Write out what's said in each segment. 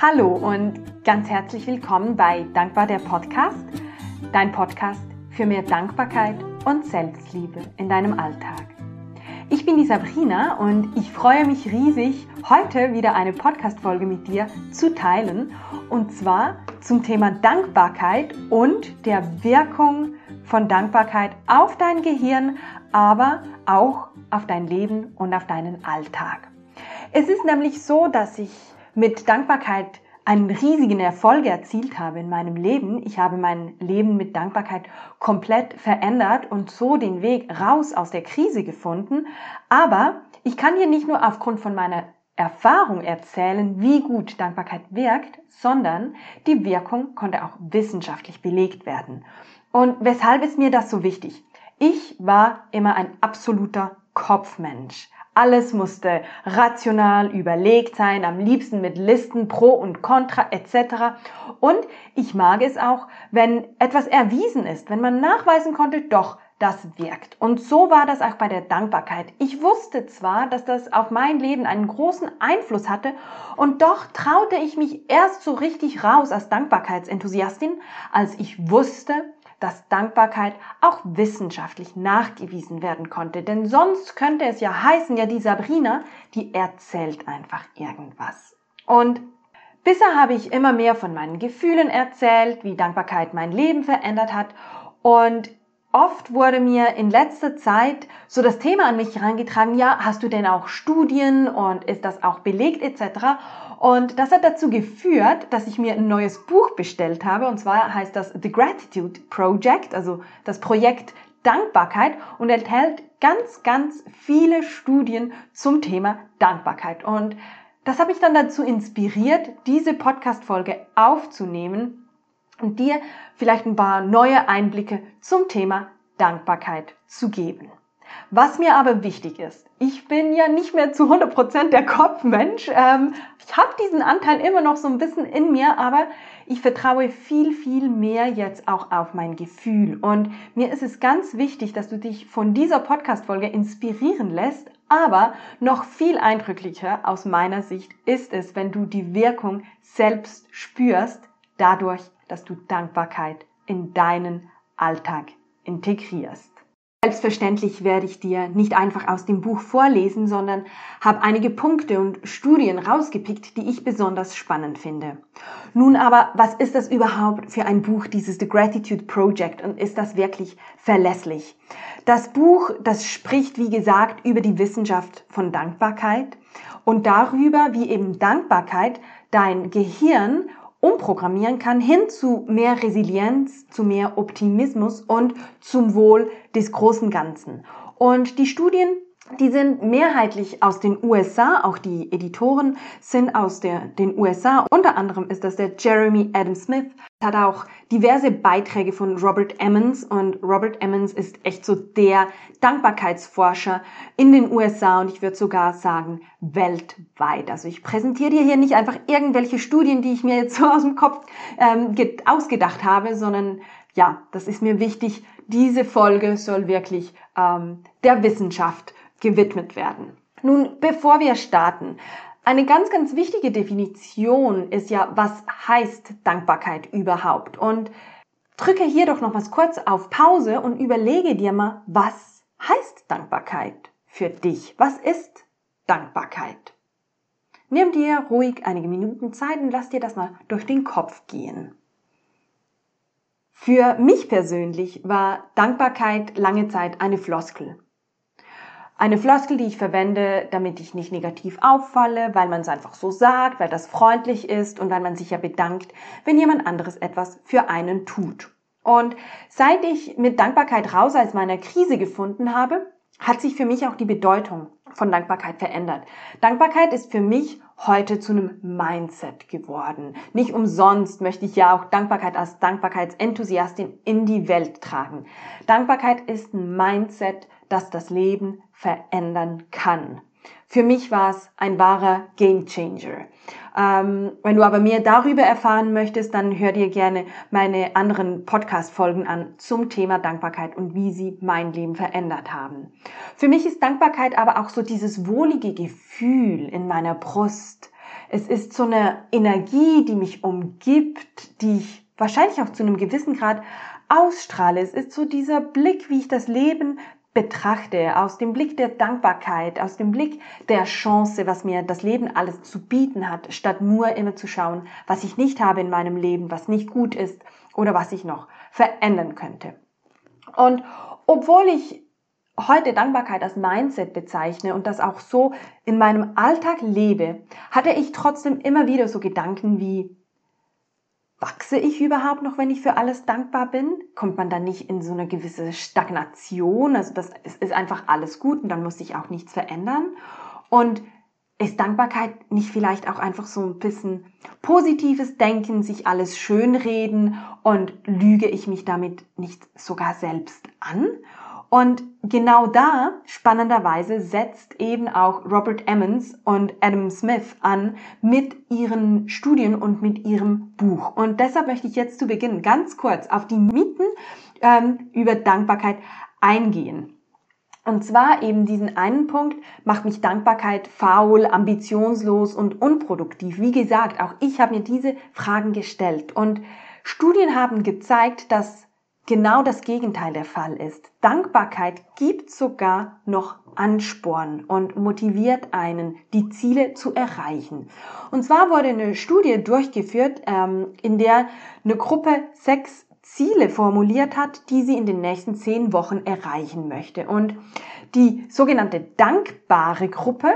Hallo und ganz herzlich willkommen bei Dankbar der Podcast, dein Podcast für mehr Dankbarkeit und Selbstliebe in deinem Alltag. Ich bin die Sabrina und ich freue mich riesig, heute wieder eine Podcast-Folge mit dir zu teilen und zwar zum Thema Dankbarkeit und der Wirkung von Dankbarkeit auf dein Gehirn, aber auch auf dein Leben und auf deinen Alltag. Es ist nämlich so, dass ich mit Dankbarkeit einen riesigen Erfolg erzielt habe in meinem Leben. Ich habe mein Leben mit Dankbarkeit komplett verändert und so den Weg raus aus der Krise gefunden. Aber ich kann dir nicht nur aufgrund von meiner Erfahrung erzählen, wie gut Dankbarkeit wirkt, sondern die Wirkung konnte auch wissenschaftlich belegt werden. Und weshalb ist mir das so wichtig? Ich war immer ein absoluter Kopfmensch. Alles musste rational überlegt sein, am liebsten mit Listen pro und contra etc. Und ich mag es auch, wenn etwas erwiesen ist, wenn man nachweisen konnte, doch, das wirkt. Und so war das auch bei der Dankbarkeit. Ich wusste zwar, dass das auf mein Leben einen großen Einfluss hatte, und doch traute ich mich erst so richtig raus als Dankbarkeitsenthusiastin, als ich wusste, dass Dankbarkeit auch wissenschaftlich nachgewiesen werden konnte. Denn sonst könnte es ja heißen, ja, die Sabrina, die erzählt einfach irgendwas. Und bisher habe ich immer mehr von meinen Gefühlen erzählt, wie Dankbarkeit mein Leben verändert hat. Und Oft wurde mir in letzter Zeit so das Thema an mich herangetragen, ja, hast du denn auch Studien und ist das auch belegt etc. Und das hat dazu geführt, dass ich mir ein neues Buch bestellt habe und zwar heißt das The Gratitude Project, also das Projekt Dankbarkeit und enthält ganz, ganz viele Studien zum Thema Dankbarkeit. Und das hat mich dann dazu inspiriert, diese Podcast-Folge aufzunehmen und dir vielleicht ein paar neue Einblicke zum Thema Dankbarkeit zu geben. Was mir aber wichtig ist, ich bin ja nicht mehr zu 100% der Kopfmensch. Ähm, ich habe diesen Anteil immer noch so ein bisschen in mir, aber ich vertraue viel, viel mehr jetzt auch auf mein Gefühl. Und mir ist es ganz wichtig, dass du dich von dieser Podcast-Folge inspirieren lässt. Aber noch viel eindrücklicher aus meiner Sicht ist es, wenn du die Wirkung selbst spürst, dadurch, dass du Dankbarkeit in deinen Alltag integrierst. Selbstverständlich werde ich dir nicht einfach aus dem Buch vorlesen, sondern habe einige Punkte und Studien rausgepickt, die ich besonders spannend finde. Nun aber, was ist das überhaupt für ein Buch, dieses The Gratitude Project, und ist das wirklich verlässlich? Das Buch, das spricht, wie gesagt, über die Wissenschaft von Dankbarkeit und darüber, wie eben Dankbarkeit dein Gehirn umprogrammieren kann hin zu mehr Resilienz, zu mehr Optimismus und zum Wohl des großen Ganzen. Und die Studien die sind mehrheitlich aus den USA, auch die Editoren sind aus der, den USA. Unter anderem ist das der Jeremy Adam Smith, hat auch diverse Beiträge von Robert Emmons und Robert Emmons ist echt so der Dankbarkeitsforscher in den USA und ich würde sogar sagen weltweit. Also ich präsentiere dir hier nicht einfach irgendwelche Studien, die ich mir jetzt so aus dem Kopf ähm, ausgedacht habe, sondern ja, das ist mir wichtig. Diese Folge soll wirklich ähm, der Wissenschaft gewidmet werden. Nun, bevor wir starten, eine ganz, ganz wichtige Definition ist ja, was heißt Dankbarkeit überhaupt? Und drücke hier doch noch was kurz auf Pause und überlege dir mal, was heißt Dankbarkeit für dich? Was ist Dankbarkeit? Nimm dir ruhig einige Minuten Zeit und lass dir das mal durch den Kopf gehen. Für mich persönlich war Dankbarkeit lange Zeit eine Floskel. Eine Floskel, die ich verwende, damit ich nicht negativ auffalle, weil man es einfach so sagt, weil das freundlich ist und weil man sich ja bedankt, wenn jemand anderes etwas für einen tut. Und seit ich mit Dankbarkeit raus aus meiner Krise gefunden habe, hat sich für mich auch die Bedeutung von Dankbarkeit verändert. Dankbarkeit ist für mich heute zu einem Mindset geworden. Nicht umsonst möchte ich ja auch Dankbarkeit als Dankbarkeitsenthusiastin in die Welt tragen. Dankbarkeit ist ein Mindset, das das Leben verändern kann. Für mich war es ein wahrer Game Changer. Ähm, wenn du aber mehr darüber erfahren möchtest, dann hör dir gerne meine anderen Podcast-Folgen an zum Thema Dankbarkeit und wie sie mein Leben verändert haben. Für mich ist Dankbarkeit aber auch so dieses wohlige Gefühl in meiner Brust. Es ist so eine Energie, die mich umgibt, die ich wahrscheinlich auch zu einem gewissen Grad ausstrahle. Es ist so dieser Blick, wie ich das Leben betrachte, aus dem Blick der Dankbarkeit, aus dem Blick der Chance, was mir das Leben alles zu bieten hat, statt nur immer zu schauen, was ich nicht habe in meinem Leben, was nicht gut ist oder was ich noch verändern könnte. Und obwohl ich heute Dankbarkeit als Mindset bezeichne und das auch so in meinem Alltag lebe, hatte ich trotzdem immer wieder so Gedanken wie, wachse ich überhaupt noch, wenn ich für alles dankbar bin? Kommt man dann nicht in so eine gewisse Stagnation? Also das ist einfach alles gut und dann muss sich auch nichts verändern. Und ist Dankbarkeit nicht vielleicht auch einfach so ein bisschen positives Denken, sich alles schönreden und lüge ich mich damit nicht sogar selbst an? Und genau da, spannenderweise, setzt eben auch Robert Emmons und Adam Smith an mit ihren Studien und mit ihrem Buch. Und deshalb möchte ich jetzt zu Beginn ganz kurz auf die Mythen ähm, über Dankbarkeit eingehen. Und zwar eben diesen einen Punkt, macht mich Dankbarkeit faul, ambitionslos und unproduktiv. Wie gesagt, auch ich habe mir diese Fragen gestellt. Und Studien haben gezeigt, dass genau das Gegenteil der Fall ist. Dankbarkeit gibt sogar noch Ansporn und motiviert einen, die Ziele zu erreichen. Und zwar wurde eine Studie durchgeführt, ähm, in der eine Gruppe sechs Ziele formuliert hat, die sie in den nächsten zehn Wochen erreichen möchte. Und die sogenannte dankbare Gruppe,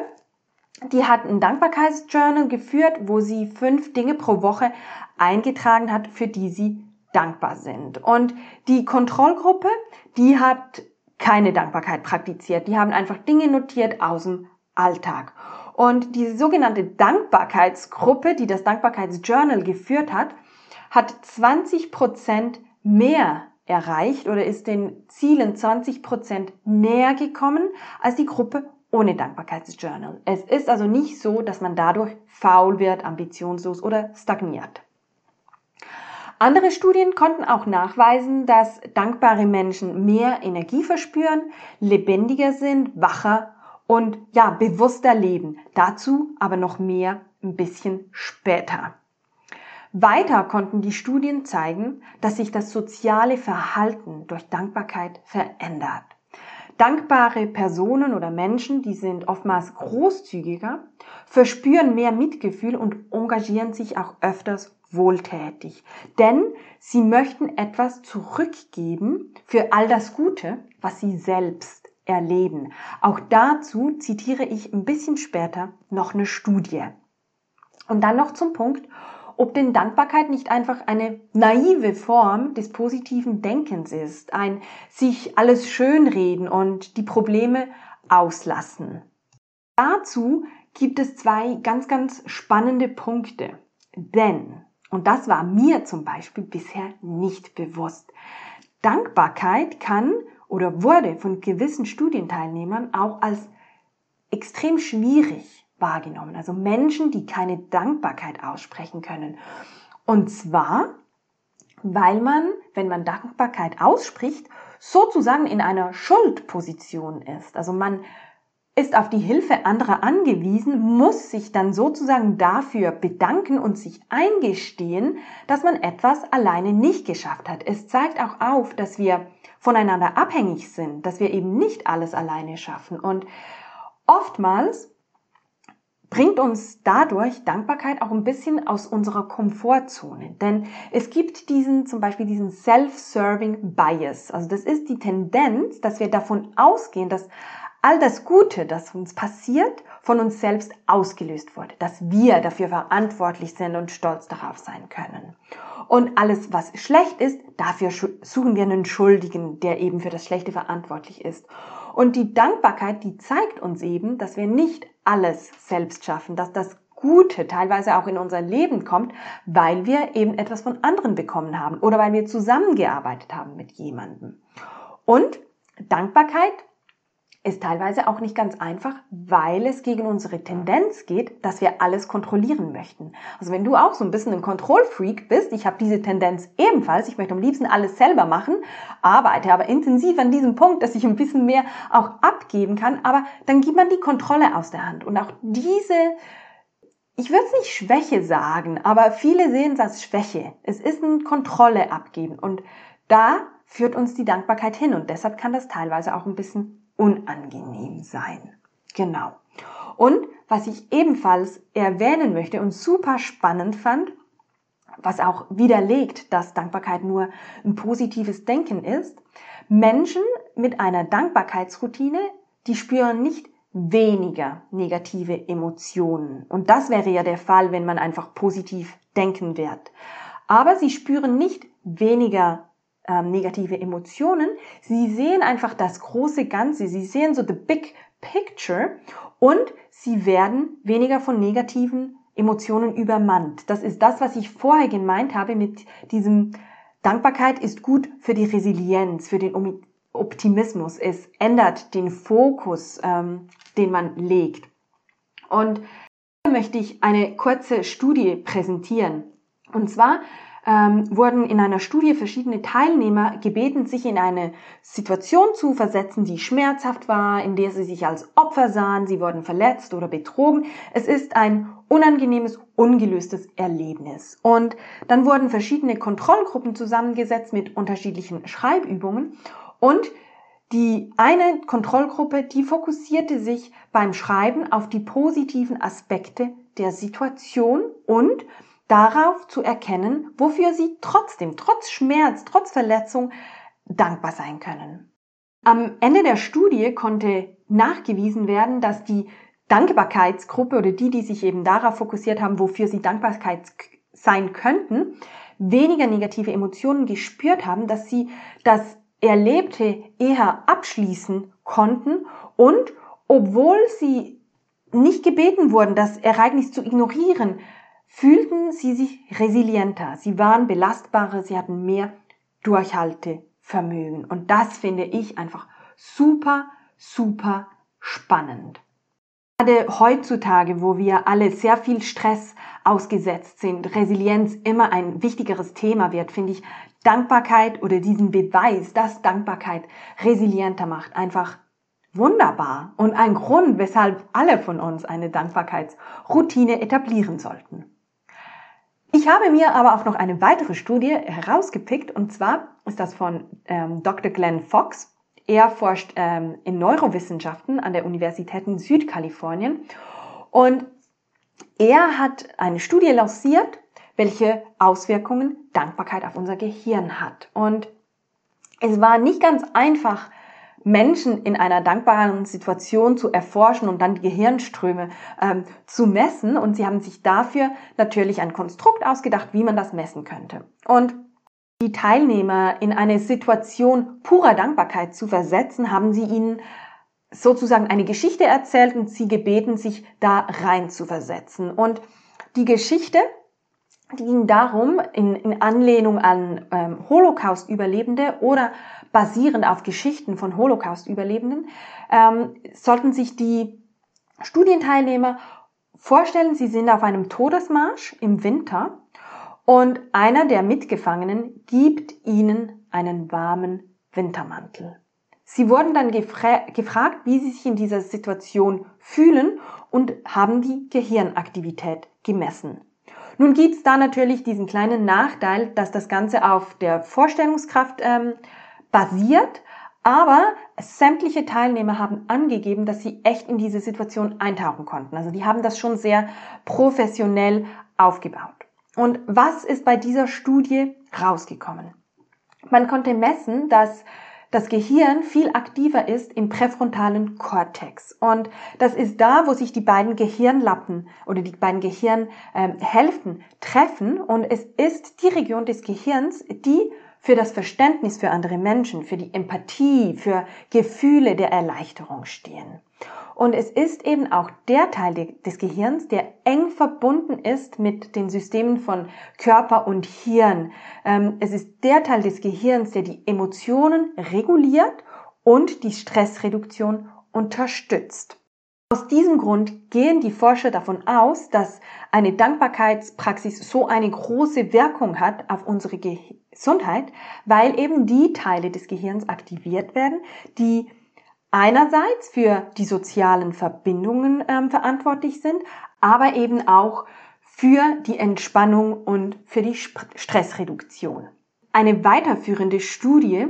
die hat ein Dankbarkeitsjournal geführt, wo sie fünf Dinge pro Woche eingetragen hat, für die sie dankbar sind. Und die Kontrollgruppe, die hat keine Dankbarkeit praktiziert. Die haben einfach Dinge notiert aus dem Alltag. Und diese sogenannte Dankbarkeitsgruppe, die das Dankbarkeitsjournal geführt hat, hat 20 Prozent mehr erreicht oder ist den Zielen 20 Prozent näher gekommen als die Gruppe ohne Dankbarkeitsjournal. Es ist also nicht so, dass man dadurch faul wird, ambitionslos oder stagniert. Andere Studien konnten auch nachweisen, dass dankbare Menschen mehr Energie verspüren, lebendiger sind, wacher und ja, bewusster leben. Dazu aber noch mehr ein bisschen später. Weiter konnten die Studien zeigen, dass sich das soziale Verhalten durch Dankbarkeit verändert. Dankbare Personen oder Menschen, die sind oftmals großzügiger, verspüren mehr Mitgefühl und engagieren sich auch öfters wohltätig. Denn sie möchten etwas zurückgeben für all das Gute, was sie selbst erleben. Auch dazu zitiere ich ein bisschen später noch eine Studie. Und dann noch zum Punkt, ob denn Dankbarkeit nicht einfach eine naive Form des positiven Denkens ist, ein sich alles schönreden und die Probleme auslassen. Dazu gibt es zwei ganz, ganz spannende Punkte. Denn und das war mir zum Beispiel bisher nicht bewusst. Dankbarkeit kann oder wurde von gewissen Studienteilnehmern auch als extrem schwierig wahrgenommen. Also Menschen, die keine Dankbarkeit aussprechen können. Und zwar, weil man, wenn man Dankbarkeit ausspricht, sozusagen in einer Schuldposition ist. Also man ist auf die Hilfe anderer angewiesen, muss sich dann sozusagen dafür bedanken und sich eingestehen, dass man etwas alleine nicht geschafft hat. Es zeigt auch auf, dass wir voneinander abhängig sind, dass wir eben nicht alles alleine schaffen. Und oftmals bringt uns dadurch Dankbarkeit auch ein bisschen aus unserer Komfortzone. Denn es gibt diesen, zum Beispiel diesen Self-Serving Bias. Also das ist die Tendenz, dass wir davon ausgehen, dass all das Gute, das uns passiert, von uns selbst ausgelöst wurde, dass wir dafür verantwortlich sind und stolz darauf sein können. Und alles, was schlecht ist, dafür suchen wir einen Schuldigen, der eben für das Schlechte verantwortlich ist. Und die Dankbarkeit, die zeigt uns eben, dass wir nicht alles selbst schaffen, dass das Gute teilweise auch in unser Leben kommt, weil wir eben etwas von anderen bekommen haben oder weil wir zusammengearbeitet haben mit jemandem. Und Dankbarkeit ist teilweise auch nicht ganz einfach, weil es gegen unsere Tendenz geht, dass wir alles kontrollieren möchten. Also wenn du auch so ein bisschen ein Kontrollfreak bist, ich habe diese Tendenz ebenfalls, ich möchte am liebsten alles selber machen, arbeite aber intensiv an diesem Punkt, dass ich ein bisschen mehr auch abgeben kann, aber dann gibt man die Kontrolle aus der Hand. Und auch diese ich würde es nicht Schwäche sagen, aber viele sehen es als Schwäche. Es ist ein Kontrolle abgeben und da führt uns die Dankbarkeit hin und deshalb kann das teilweise auch ein bisschen unangenehm sein. Genau. Und was ich ebenfalls erwähnen möchte und super spannend fand, was auch widerlegt, dass Dankbarkeit nur ein positives Denken ist, Menschen mit einer Dankbarkeitsroutine, die spüren nicht weniger negative Emotionen. Und das wäre ja der Fall, wenn man einfach positiv denken wird. Aber sie spüren nicht weniger ähm, negative Emotionen. Sie sehen einfach das große Ganze. Sie sehen so the big picture und sie werden weniger von negativen Emotionen übermannt. Das ist das, was ich vorher gemeint habe mit diesem Dankbarkeit ist gut für die Resilienz, für den Optimismus. Es ändert den Fokus, ähm, den man legt. Und hier möchte ich eine kurze Studie präsentieren. Und zwar ähm, wurden in einer Studie verschiedene Teilnehmer gebeten, sich in eine Situation zu versetzen, die schmerzhaft war, in der sie sich als Opfer sahen, sie wurden verletzt oder betrogen. Es ist ein unangenehmes, ungelöstes Erlebnis. Und dann wurden verschiedene Kontrollgruppen zusammengesetzt mit unterschiedlichen Schreibübungen und die eine Kontrollgruppe, die fokussierte sich beim Schreiben auf die positiven Aspekte der Situation und darauf zu erkennen, wofür sie trotzdem, trotz Schmerz, trotz Verletzung dankbar sein können. Am Ende der Studie konnte nachgewiesen werden, dass die Dankbarkeitsgruppe oder die, die sich eben darauf fokussiert haben, wofür sie Dankbarkeit sein könnten, weniger negative Emotionen gespürt haben, dass sie das Erlebte eher abschließen konnten und obwohl sie nicht gebeten wurden, das Ereignis zu ignorieren, fühlten sie sich resilienter, sie waren belastbarer, sie hatten mehr Durchhaltevermögen. Und das finde ich einfach super, super spannend. Gerade heutzutage, wo wir alle sehr viel Stress ausgesetzt sind, Resilienz immer ein wichtigeres Thema wird, finde ich Dankbarkeit oder diesen Beweis, dass Dankbarkeit resilienter macht, einfach wunderbar und ein Grund, weshalb alle von uns eine Dankbarkeitsroutine etablieren sollten. Ich habe mir aber auch noch eine weitere Studie herausgepickt und zwar ist das von ähm, Dr. Glenn Fox. Er forscht ähm, in Neurowissenschaften an der Universität in Südkalifornien und er hat eine Studie lanciert, welche Auswirkungen Dankbarkeit auf unser Gehirn hat. Und es war nicht ganz einfach, Menschen in einer dankbaren Situation zu erforschen und dann die Gehirnströme ähm, zu messen. Und sie haben sich dafür natürlich ein Konstrukt ausgedacht, wie man das messen könnte. Und die Teilnehmer in eine Situation purer Dankbarkeit zu versetzen, haben sie ihnen sozusagen eine Geschichte erzählt und sie gebeten, sich da rein zu versetzen. Und die Geschichte, die ging darum, in, in Anlehnung an ähm, Holocaust-Überlebende oder basierend auf Geschichten von Holocaust-Überlebenden, ähm, sollten sich die Studienteilnehmer vorstellen, sie sind auf einem Todesmarsch im Winter und einer der Mitgefangenen gibt ihnen einen warmen Wintermantel. Sie wurden dann gefra gefragt, wie sie sich in dieser Situation fühlen und haben die Gehirnaktivität gemessen. Nun gibt's da natürlich diesen kleinen Nachteil, dass das Ganze auf der Vorstellungskraft ähm, basiert, aber sämtliche Teilnehmer haben angegeben, dass sie echt in diese Situation eintauchen konnten. Also die haben das schon sehr professionell aufgebaut. Und was ist bei dieser Studie rausgekommen? Man konnte messen, dass das Gehirn viel aktiver ist im präfrontalen Kortex. Und das ist da, wo sich die beiden Gehirnlappen oder die beiden Gehirnhälften ähm, treffen. Und es ist die Region des Gehirns, die für das Verständnis für andere Menschen, für die Empathie, für Gefühle der Erleichterung stehen. Und es ist eben auch der Teil des Gehirns, der eng verbunden ist mit den Systemen von Körper und Hirn. Ähm, es ist der Teil des Gehirns, der die Emotionen reguliert und die Stressreduktion unterstützt. Aus diesem Grund gehen die Forscher davon aus, dass eine Dankbarkeitspraxis so eine große Wirkung hat auf unsere Gesundheit, weil eben die Teile des Gehirns aktiviert werden, die einerseits für die sozialen Verbindungen ähm, verantwortlich sind, aber eben auch für die Entspannung und für die Stressreduktion. Eine weiterführende Studie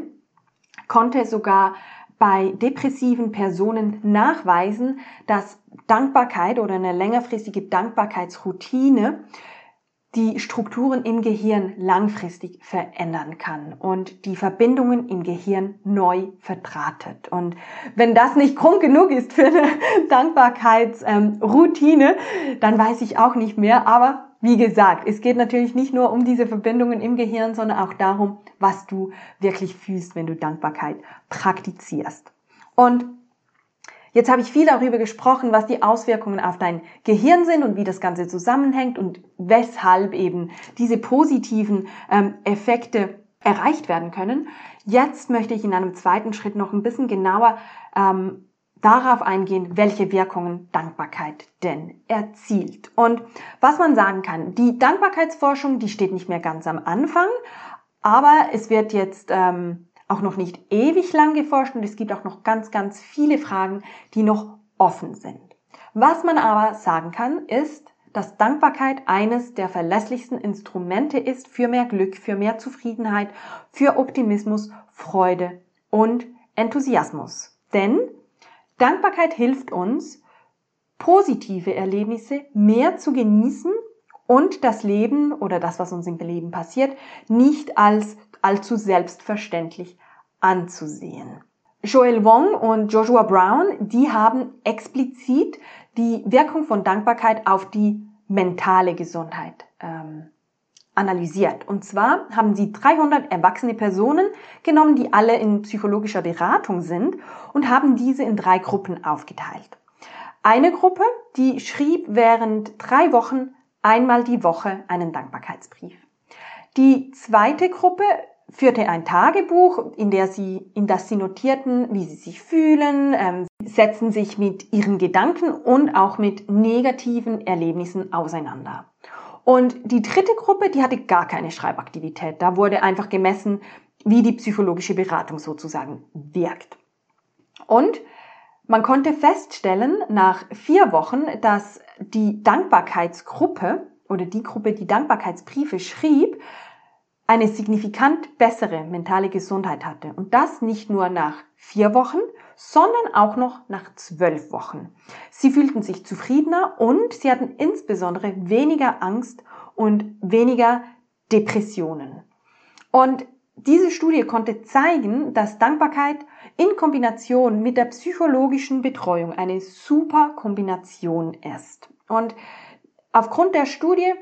konnte sogar bei depressiven Personen nachweisen, dass Dankbarkeit oder eine längerfristige Dankbarkeitsroutine die Strukturen im Gehirn langfristig verändern kann und die Verbindungen im Gehirn neu verdrahtet. Und wenn das nicht Grund genug ist für eine Dankbarkeitsroutine, dann weiß ich auch nicht mehr. Aber wie gesagt, es geht natürlich nicht nur um diese Verbindungen im Gehirn, sondern auch darum, was du wirklich fühlst, wenn du Dankbarkeit praktizierst. Und Jetzt habe ich viel darüber gesprochen, was die Auswirkungen auf dein Gehirn sind und wie das Ganze zusammenhängt und weshalb eben diese positiven ähm, Effekte erreicht werden können. Jetzt möchte ich in einem zweiten Schritt noch ein bisschen genauer ähm, darauf eingehen, welche Wirkungen Dankbarkeit denn erzielt. Und was man sagen kann, die Dankbarkeitsforschung, die steht nicht mehr ganz am Anfang, aber es wird jetzt ähm, auch noch nicht ewig lang geforscht und es gibt auch noch ganz, ganz viele Fragen, die noch offen sind. Was man aber sagen kann, ist, dass Dankbarkeit eines der verlässlichsten Instrumente ist für mehr Glück, für mehr Zufriedenheit, für Optimismus, Freude und Enthusiasmus. Denn Dankbarkeit hilft uns, positive Erlebnisse mehr zu genießen und das Leben oder das, was uns im Leben passiert, nicht als allzu selbstverständlich anzusehen. Joel Wong und Joshua Brown, die haben explizit die Wirkung von Dankbarkeit auf die mentale Gesundheit ähm, analysiert. Und zwar haben sie 300 erwachsene Personen genommen, die alle in psychologischer Beratung sind und haben diese in drei Gruppen aufgeteilt. Eine Gruppe, die schrieb während drei Wochen einmal die Woche einen Dankbarkeitsbrief. Die zweite Gruppe führte ein Tagebuch, in, der sie, in das sie notierten, wie sie sich fühlen, ähm, setzen sich mit ihren Gedanken und auch mit negativen Erlebnissen auseinander. Und die dritte Gruppe, die hatte gar keine Schreibaktivität. Da wurde einfach gemessen, wie die psychologische Beratung sozusagen wirkt. Und man konnte feststellen nach vier Wochen, dass die Dankbarkeitsgruppe oder die Gruppe, die Dankbarkeitsbriefe schrieb, eine signifikant bessere mentale Gesundheit hatte. Und das nicht nur nach vier Wochen, sondern auch noch nach zwölf Wochen. Sie fühlten sich zufriedener und sie hatten insbesondere weniger Angst und weniger Depressionen. Und diese Studie konnte zeigen, dass Dankbarkeit in Kombination mit der psychologischen Betreuung eine super Kombination ist. Und aufgrund der Studie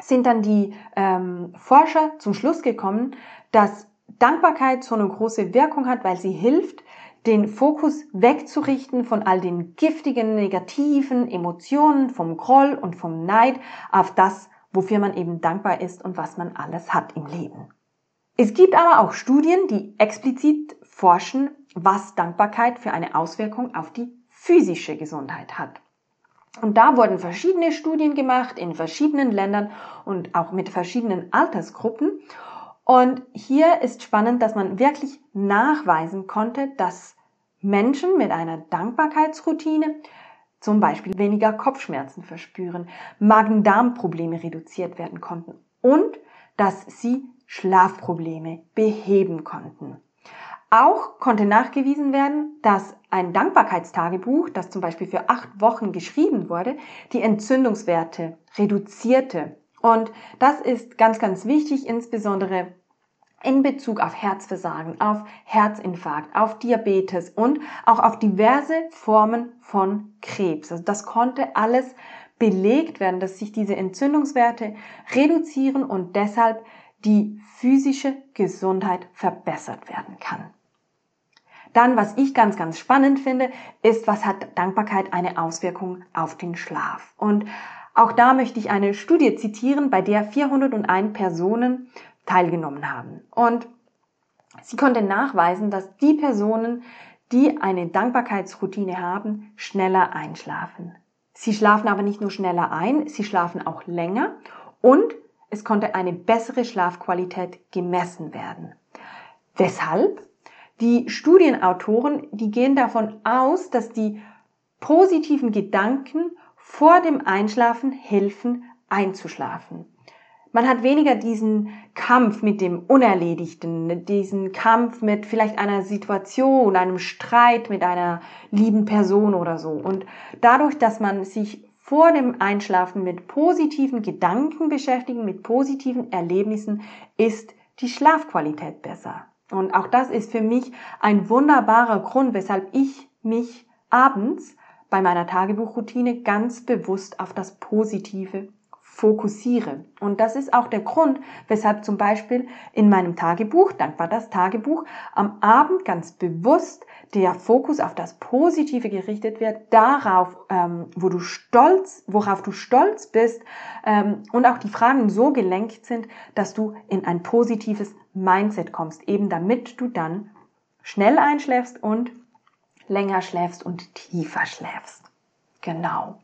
sind dann die ähm, Forscher zum Schluss gekommen, dass Dankbarkeit so eine große Wirkung hat, weil sie hilft, den Fokus wegzurichten von all den giftigen, negativen Emotionen, vom Groll und vom Neid auf das, wofür man eben dankbar ist und was man alles hat im Leben. Es gibt aber auch Studien, die explizit forschen, was Dankbarkeit für eine Auswirkung auf die physische Gesundheit hat. Und da wurden verschiedene Studien gemacht in verschiedenen Ländern und auch mit verschiedenen Altersgruppen. Und hier ist spannend, dass man wirklich nachweisen konnte, dass Menschen mit einer Dankbarkeitsroutine zum Beispiel weniger Kopfschmerzen verspüren, Magen-Darm-Probleme reduziert werden konnten und dass sie Schlafprobleme beheben konnten. Auch konnte nachgewiesen werden, dass ein Dankbarkeitstagebuch, das zum Beispiel für acht Wochen geschrieben wurde, die Entzündungswerte reduzierte. Und das ist ganz, ganz wichtig, insbesondere in Bezug auf Herzversagen, auf Herzinfarkt, auf Diabetes und auch auf diverse Formen von Krebs. Also das konnte alles belegt werden, dass sich diese Entzündungswerte reduzieren und deshalb die physische Gesundheit verbessert werden kann. Dann, was ich ganz, ganz spannend finde, ist, was hat Dankbarkeit eine Auswirkung auf den Schlaf? Und auch da möchte ich eine Studie zitieren, bei der 401 Personen teilgenommen haben. Und sie konnte nachweisen, dass die Personen, die eine Dankbarkeitsroutine haben, schneller einschlafen. Sie schlafen aber nicht nur schneller ein, sie schlafen auch länger und es konnte eine bessere Schlafqualität gemessen werden. Weshalb? Die Studienautoren, die gehen davon aus, dass die positiven Gedanken vor dem Einschlafen helfen, einzuschlafen. Man hat weniger diesen Kampf mit dem Unerledigten, diesen Kampf mit vielleicht einer Situation, einem Streit mit einer lieben Person oder so. Und dadurch, dass man sich vor dem Einschlafen mit positiven Gedanken beschäftigen, mit positiven Erlebnissen, ist die Schlafqualität besser. Und auch das ist für mich ein wunderbarer Grund, weshalb ich mich abends bei meiner Tagebuchroutine ganz bewusst auf das Positive fokussiere. Und das ist auch der Grund, weshalb zum Beispiel in meinem Tagebuch, dankbar das Tagebuch, am Abend ganz bewusst der Fokus auf das Positive gerichtet wird, darauf, ähm, wo du stolz, worauf du stolz bist ähm, und auch die Fragen so gelenkt sind, dass du in ein positives Mindset kommst, eben damit du dann schnell einschläfst und länger schläfst und tiefer schläfst. Genau.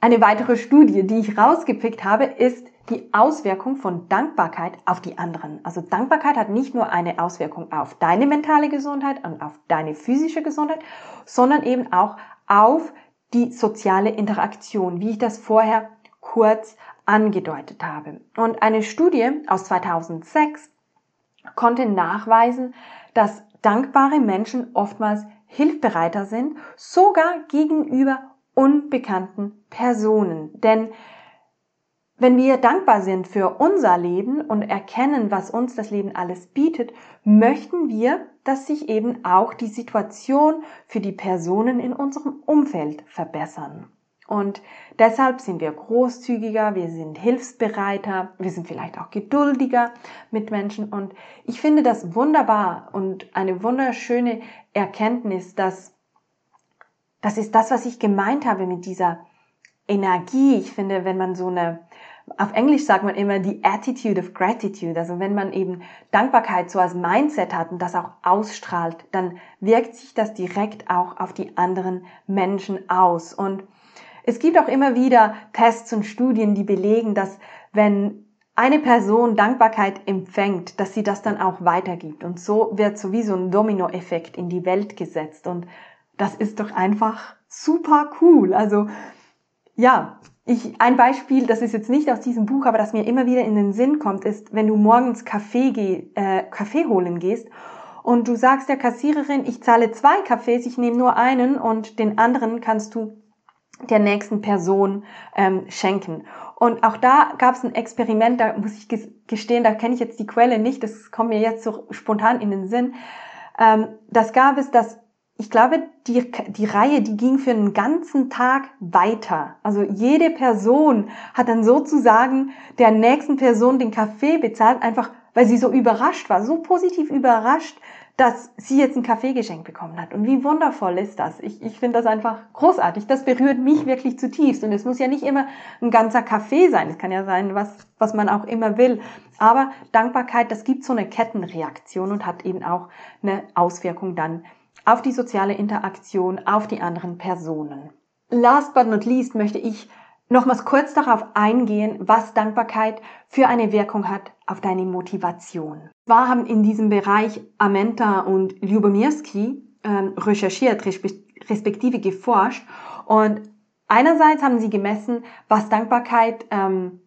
Eine weitere Studie, die ich rausgepickt habe, ist die Auswirkung von Dankbarkeit auf die anderen. Also Dankbarkeit hat nicht nur eine Auswirkung auf deine mentale Gesundheit und auf deine physische Gesundheit, sondern eben auch auf die soziale Interaktion, wie ich das vorher kurz angedeutet habe. Und eine Studie aus 2006 konnte nachweisen, dass dankbare Menschen oftmals hilfbereiter sind, sogar gegenüber unbekannten Personen. Denn wenn wir dankbar sind für unser Leben und erkennen, was uns das Leben alles bietet, möchten wir, dass sich eben auch die Situation für die Personen in unserem Umfeld verbessern. Und deshalb sind wir großzügiger, wir sind hilfsbereiter, wir sind vielleicht auch geduldiger mit Menschen. Und ich finde das wunderbar und eine wunderschöne Erkenntnis, dass das ist das, was ich gemeint habe mit dieser Energie. Ich finde, wenn man so eine, auf Englisch sagt man immer die Attitude of Gratitude, also wenn man eben Dankbarkeit so als Mindset hat und das auch ausstrahlt, dann wirkt sich das direkt auch auf die anderen Menschen aus. Und es gibt auch immer wieder Tests und Studien, die belegen, dass wenn eine Person Dankbarkeit empfängt, dass sie das dann auch weitergibt. Und so wird sowieso ein Dominoeffekt in die Welt gesetzt. Und das ist doch einfach super cool. Also ja, ich, ein Beispiel, das ist jetzt nicht aus diesem Buch, aber das mir immer wieder in den Sinn kommt, ist, wenn du morgens Kaffee, geh, äh, Kaffee holen gehst und du sagst der Kassiererin, ich zahle zwei Kaffees, ich nehme nur einen und den anderen kannst du der nächsten Person ähm, schenken. Und auch da gab es ein Experiment, da muss ich gestehen, da kenne ich jetzt die Quelle nicht, das kommt mir jetzt so spontan in den Sinn. Ähm, das gab es, dass ich glaube, die, die Reihe, die ging für einen ganzen Tag weiter. Also jede Person hat dann sozusagen der nächsten Person den Kaffee bezahlt, einfach weil sie so überrascht war, so positiv überrascht, dass sie jetzt ein Kaffee bekommen hat. Und wie wundervoll ist das? Ich, ich finde das einfach großartig. Das berührt mich wirklich zutiefst. Und es muss ja nicht immer ein ganzer Kaffee sein. Es kann ja sein, was, was man auch immer will. Aber Dankbarkeit, das gibt so eine Kettenreaktion und hat eben auch eine Auswirkung dann auf die soziale Interaktion, auf die anderen Personen. Last but not least möchte ich nochmals kurz darauf eingehen, was Dankbarkeit für eine Wirkung hat auf deine Motivation. Zwar haben in diesem Bereich Amenta und Lyubomirsky ähm, recherchiert, respektive geforscht und einerseits haben sie gemessen, was Dankbarkeit ähm,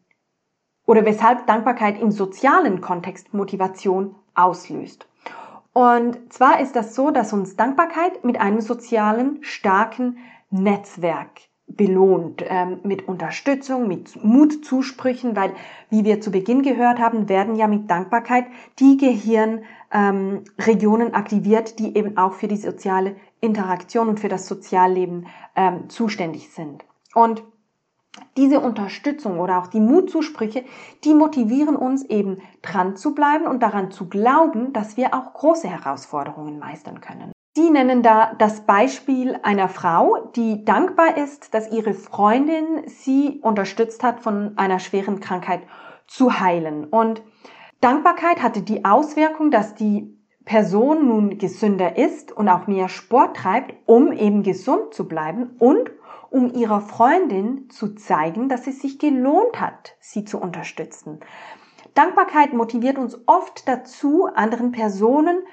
oder weshalb Dankbarkeit im sozialen Kontext Motivation auslöst. Und zwar ist das so, dass uns Dankbarkeit mit einem sozialen, starken Netzwerk belohnt, ähm, mit Unterstützung, mit Mutzusprüchen, weil, wie wir zu Beginn gehört haben, werden ja mit Dankbarkeit die Gehirnregionen ähm, aktiviert, die eben auch für die soziale Interaktion und für das Sozialleben ähm, zuständig sind. Und diese Unterstützung oder auch die Mutzusprüche, die motivieren uns eben dran zu bleiben und daran zu glauben, dass wir auch große Herausforderungen meistern können. Sie nennen da das Beispiel einer Frau, die dankbar ist, dass ihre Freundin sie unterstützt hat, von einer schweren Krankheit zu heilen. Und Dankbarkeit hatte die Auswirkung, dass die Person nun gesünder ist und auch mehr Sport treibt, um eben gesund zu bleiben und um ihrer Freundin zu zeigen, dass es sich gelohnt hat, sie zu unterstützen. Dankbarkeit motiviert uns oft dazu, anderen Personen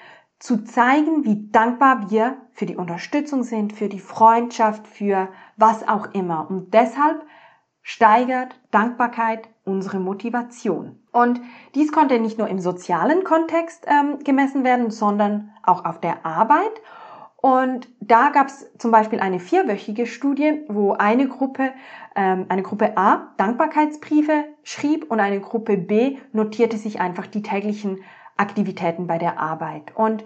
zu zeigen, wie dankbar wir für die Unterstützung sind, für die Freundschaft, für was auch immer. Und deshalb steigert Dankbarkeit unsere Motivation. Und dies konnte nicht nur im sozialen Kontext ähm, gemessen werden, sondern auch auf der Arbeit. Und da gab es zum Beispiel eine vierwöchige Studie, wo eine Gruppe, ähm, eine Gruppe A Dankbarkeitsbriefe schrieb und eine Gruppe B notierte sich einfach die täglichen Aktivitäten bei der Arbeit. Und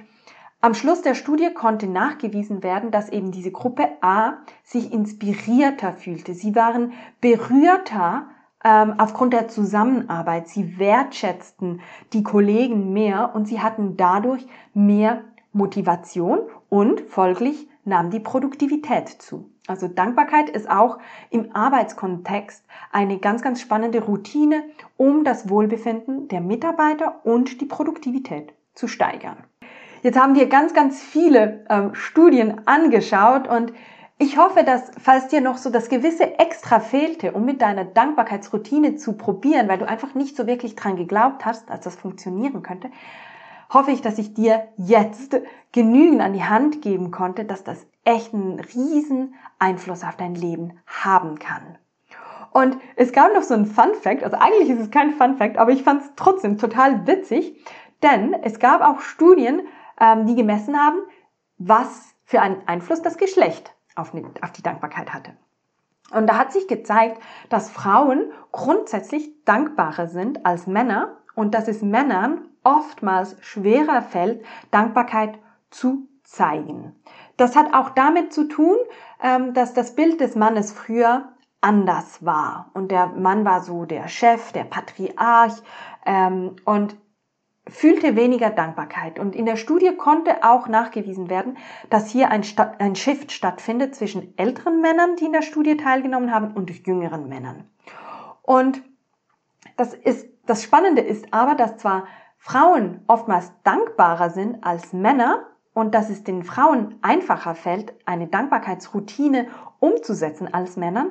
am Schluss der Studie konnte nachgewiesen werden, dass eben diese Gruppe A sich inspirierter fühlte. Sie waren berührter ähm, aufgrund der Zusammenarbeit. Sie wertschätzten die Kollegen mehr und sie hatten dadurch mehr Motivation und folglich nahm die Produktivität zu. Also Dankbarkeit ist auch im Arbeitskontext eine ganz, ganz spannende Routine, um das Wohlbefinden der Mitarbeiter und die Produktivität zu steigern. Jetzt haben wir ganz, ganz viele ähm, Studien angeschaut und ich hoffe, dass, falls dir noch so das gewisse Extra fehlte, um mit deiner Dankbarkeitsroutine zu probieren, weil du einfach nicht so wirklich dran geglaubt hast, dass das funktionieren könnte, hoffe ich, dass ich dir jetzt genügend an die Hand geben konnte, dass das echt einen riesen Einfluss auf dein Leben haben kann. Und es gab noch so ein Fun Fact, also eigentlich ist es kein Fun Fact, aber ich fand es trotzdem total witzig, denn es gab auch Studien, ähm, die gemessen haben, was für einen Einfluss das Geschlecht auf die Dankbarkeit hatte. Und da hat sich gezeigt, dass Frauen grundsätzlich dankbarer sind als Männer und dass es Männern oftmals schwerer fällt, Dankbarkeit zu zeigen. Das hat auch damit zu tun, ähm, dass das Bild des Mannes früher anders war. Und der Mann war so der Chef, der Patriarch. Ähm, und fühlte weniger Dankbarkeit. Und in der Studie konnte auch nachgewiesen werden, dass hier ein, ein Shift stattfindet zwischen älteren Männern, die in der Studie teilgenommen haben, und jüngeren Männern. Und das ist, das Spannende ist aber, dass zwar Frauen oftmals dankbarer sind als Männer und dass es den Frauen einfacher fällt, eine Dankbarkeitsroutine umzusetzen als Männern,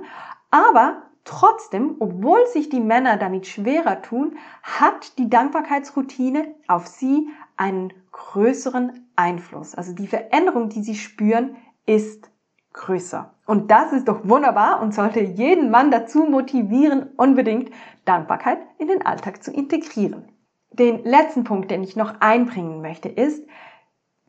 aber Trotzdem, obwohl sich die Männer damit schwerer tun, hat die Dankbarkeitsroutine auf sie einen größeren Einfluss. Also die Veränderung, die sie spüren, ist größer. Und das ist doch wunderbar und sollte jeden Mann dazu motivieren, unbedingt Dankbarkeit in den Alltag zu integrieren. Den letzten Punkt, den ich noch einbringen möchte, ist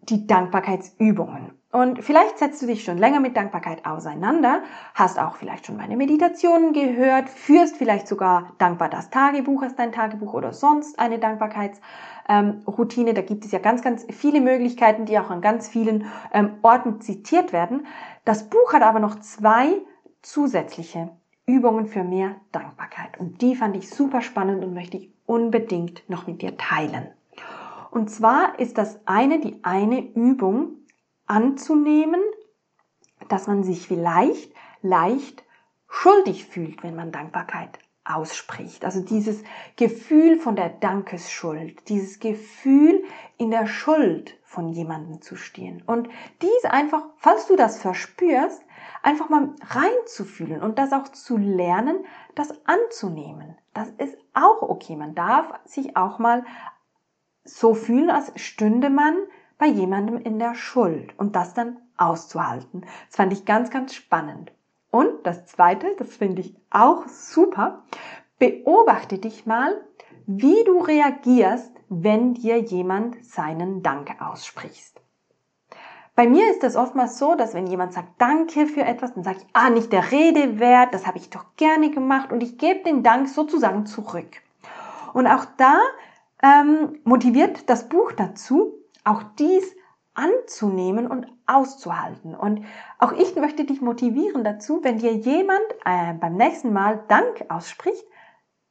die Dankbarkeitsübungen. Und vielleicht setzt du dich schon länger mit Dankbarkeit auseinander, hast auch vielleicht schon meine Meditationen gehört, führst vielleicht sogar dankbar das Tagebuch, hast dein Tagebuch oder sonst eine Dankbarkeitsroutine. Ähm, da gibt es ja ganz, ganz viele Möglichkeiten, die auch an ganz vielen ähm, Orten zitiert werden. Das Buch hat aber noch zwei zusätzliche Übungen für mehr Dankbarkeit. Und die fand ich super spannend und möchte ich unbedingt noch mit dir teilen. Und zwar ist das eine die eine Übung, anzunehmen, dass man sich vielleicht leicht schuldig fühlt, wenn man Dankbarkeit ausspricht. Also dieses Gefühl von der Dankesschuld, dieses Gefühl in der Schuld von jemandem zu stehen. Und dies einfach, falls du das verspürst, einfach mal reinzufühlen und das auch zu lernen, das anzunehmen. Das ist auch okay. Man darf sich auch mal so fühlen, als stünde man bei jemandem in der Schuld und das dann auszuhalten. Das fand ich ganz, ganz spannend. Und das Zweite, das finde ich auch super, beobachte dich mal, wie du reagierst, wenn dir jemand seinen Dank aussprichst. Bei mir ist es oftmals so, dass wenn jemand sagt Danke für etwas, dann sage ich, ah, nicht der Rede wert, das habe ich doch gerne gemacht und ich gebe den Dank sozusagen zurück. Und auch da ähm, motiviert das Buch dazu, auch dies anzunehmen und auszuhalten. Und auch ich möchte dich motivieren dazu, wenn dir jemand äh, beim nächsten Mal Dank ausspricht,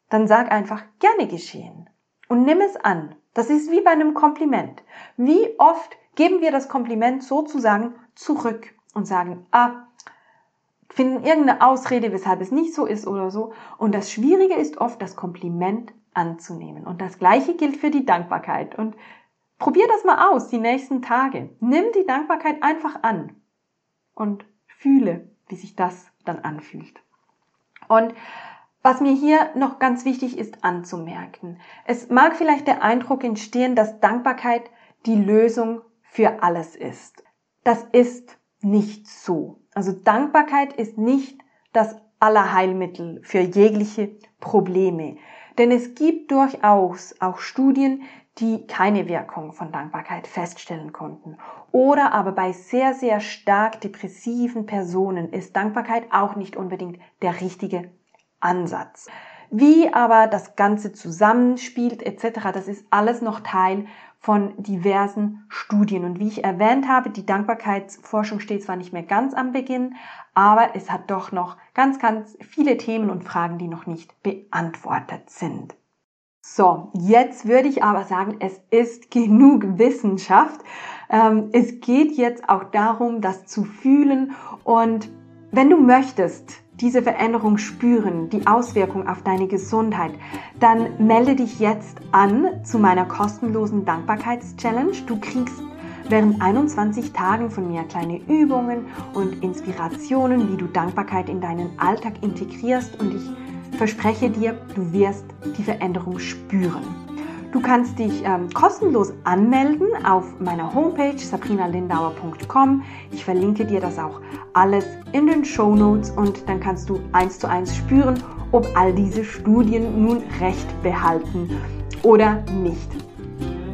dann sag einfach gerne geschehen und nimm es an. Das ist wie bei einem Kompliment. Wie oft geben wir das Kompliment sozusagen zurück und sagen, ah, finden irgendeine Ausrede, weshalb es nicht so ist oder so. Und das Schwierige ist oft, das Kompliment anzunehmen. Und das Gleiche gilt für die Dankbarkeit. Und Probier das mal aus, die nächsten Tage. Nimm die Dankbarkeit einfach an und fühle, wie sich das dann anfühlt. Und was mir hier noch ganz wichtig ist anzumerken, es mag vielleicht der Eindruck entstehen, dass Dankbarkeit die Lösung für alles ist. Das ist nicht so. Also Dankbarkeit ist nicht das Allerheilmittel für jegliche Probleme. Denn es gibt durchaus auch Studien, die keine Wirkung von Dankbarkeit feststellen konnten. Oder aber bei sehr, sehr stark depressiven Personen ist Dankbarkeit auch nicht unbedingt der richtige Ansatz. Wie aber das Ganze zusammenspielt etc., das ist alles noch Teil von diversen Studien. Und wie ich erwähnt habe, die Dankbarkeitsforschung steht zwar nicht mehr ganz am Beginn, aber es hat doch noch ganz, ganz viele Themen und Fragen, die noch nicht beantwortet sind. So, jetzt würde ich aber sagen, es ist genug Wissenschaft. Ähm, es geht jetzt auch darum, das zu fühlen. Und wenn du möchtest, diese Veränderung spüren, die Auswirkung auf deine Gesundheit, dann melde dich jetzt an zu meiner kostenlosen Dankbarkeitschallenge. Du kriegst während 21 Tagen von mir kleine Übungen und Inspirationen, wie du Dankbarkeit in deinen Alltag integrierst und ich verspreche dir, du wirst die Veränderung spüren. Du kannst dich ähm, kostenlos anmelden auf meiner Homepage sabrinalindauer.com. Ich verlinke dir das auch alles in den Show Notes und dann kannst du eins zu eins spüren, ob all diese Studien nun recht behalten oder nicht.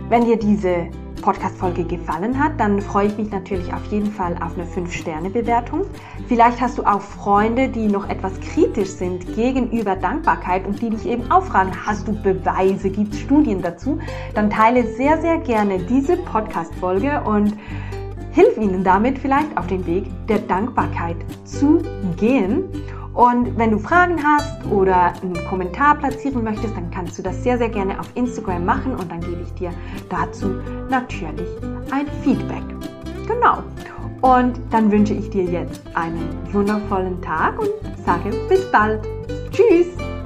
Wenn dir diese Podcast-Folge gefallen hat, dann freue ich mich natürlich auf jeden Fall auf eine 5-Sterne-Bewertung. Vielleicht hast du auch Freunde, die noch etwas kritisch sind gegenüber Dankbarkeit und die dich eben auch fragen, hast du Beweise, gibt es Studien dazu? Dann teile sehr, sehr gerne diese Podcast-Folge und hilf ihnen damit vielleicht auf den Weg der Dankbarkeit zu gehen. Und wenn du Fragen hast oder einen Kommentar platzieren möchtest, dann kannst du das sehr, sehr gerne auf Instagram machen und dann gebe ich dir dazu natürlich ein Feedback. Genau. Und dann wünsche ich dir jetzt einen wundervollen Tag und sage bis bald. Tschüss!